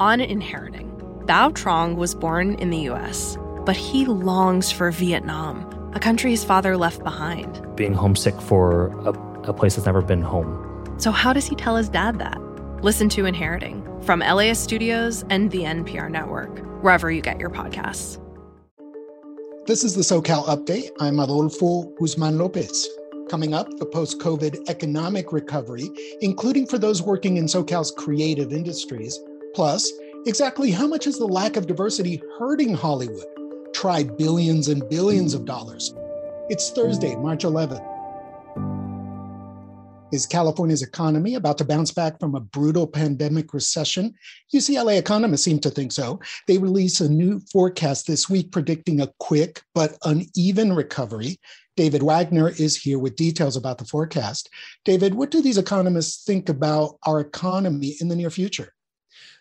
On Inheriting, Bao Trong was born in the US, but he longs for Vietnam, a country his father left behind. Being homesick for a, a place that's never been home. So, how does he tell his dad that? Listen to Inheriting from LAist Studios and the NPR Network, wherever you get your podcasts. This is the SoCal Update. I'm Adolfo Guzman Lopez. Coming up, the post COVID economic recovery, including for those working in SoCal's creative industries. Plus, exactly how much is the lack of diversity hurting Hollywood? Try billions and billions of dollars. It's Thursday, March 11th. Is California's economy about to bounce back from a brutal pandemic recession? UCLA economists seem to think so. They release a new forecast this week predicting a quick but uneven recovery. David Wagner is here with details about the forecast. David, what do these economists think about our economy in the near future?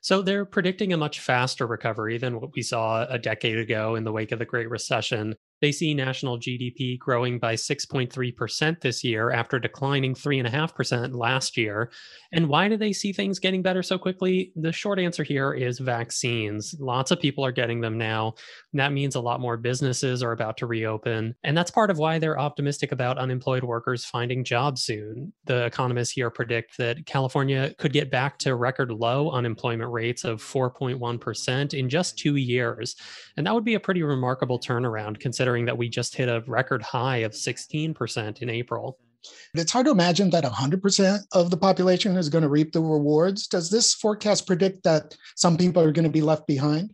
So they're predicting a much faster recovery than what we saw a decade ago in the wake of the Great Recession. They see national GDP growing by 6.3% this year after declining 3.5% last year. And why do they see things getting better so quickly? The short answer here is vaccines. Lots of people are getting them now. That means a lot more businesses are about to reopen. And that's part of why they're optimistic about unemployed workers finding jobs soon. The economists here predict that California could get back to record low unemployment rates of 4.1% in just two years. And that would be a pretty remarkable turnaround considering considering that we just hit a record high of 16% in April. It's hard to imagine that 100% of the population is going to reap the rewards. Does this forecast predict that some people are going to be left behind?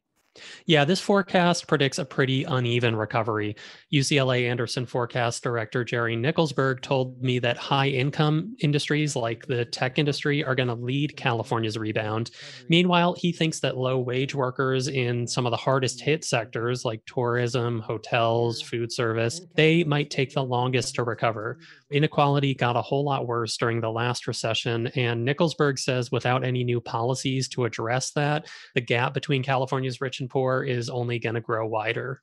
Yeah, this forecast predicts a pretty uneven recovery. UCLA Anderson forecast director Jerry Nickelsburg told me that high income industries like the tech industry are going to lead California's rebound. Meanwhile, he thinks that low wage workers in some of the hardest hit sectors like tourism, hotels, food service, they might take the longest to recover. Inequality got a whole lot worse during the last recession, and Nickelsburg says without any new policies to address that, the gap between California's rich and and poor is only going to grow wider.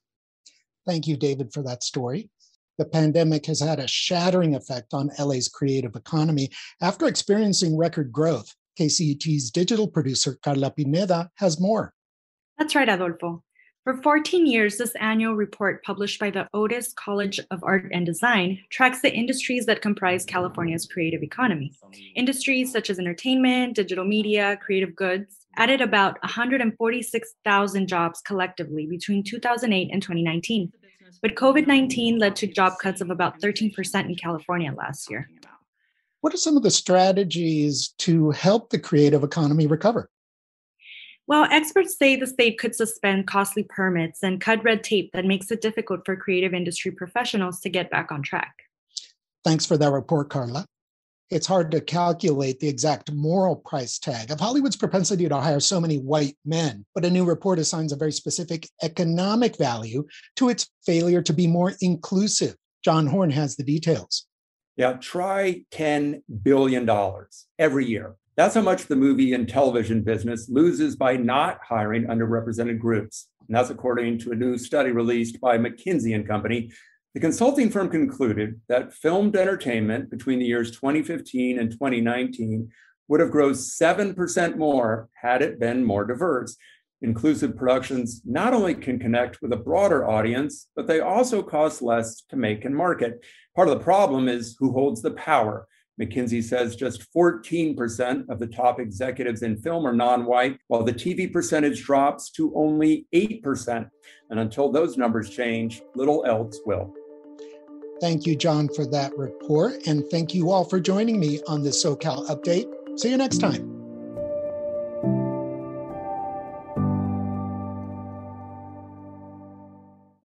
Thank you, David, for that story. The pandemic has had a shattering effect on LA's creative economy. After experiencing record growth, KCET's digital producer Carla Pineda has more. That's right, Adolfo. For 14 years, this annual report published by the Otis College of Art and Design tracks the industries that comprise California's creative economy. Industries such as entertainment, digital media, creative goods added about 146,000 jobs collectively between 2008 and 2019. But COVID 19 led to job cuts of about 13% in California last year. What are some of the strategies to help the creative economy recover? Well, experts say the state could suspend costly permits and cut red tape that makes it difficult for creative industry professionals to get back on track. Thanks for that report, Carla. It's hard to calculate the exact moral price tag of Hollywood's propensity to hire so many white men, but a new report assigns a very specific economic value to its failure to be more inclusive. John Horn has the details. Yeah, try $10 billion every year that's how much the movie and television business loses by not hiring underrepresented groups. And that's according to a new study released by McKinsey and Company. The consulting firm concluded that filmed entertainment between the years 2015 and 2019 would have grown 7% more had it been more diverse. Inclusive productions not only can connect with a broader audience, but they also cost less to make and market. Part of the problem is who holds the power. McKinsey says just 14% of the top executives in film are non white, while the TV percentage drops to only 8%. And until those numbers change, little else will. Thank you, John, for that report. And thank you all for joining me on the SoCal update. See you next time.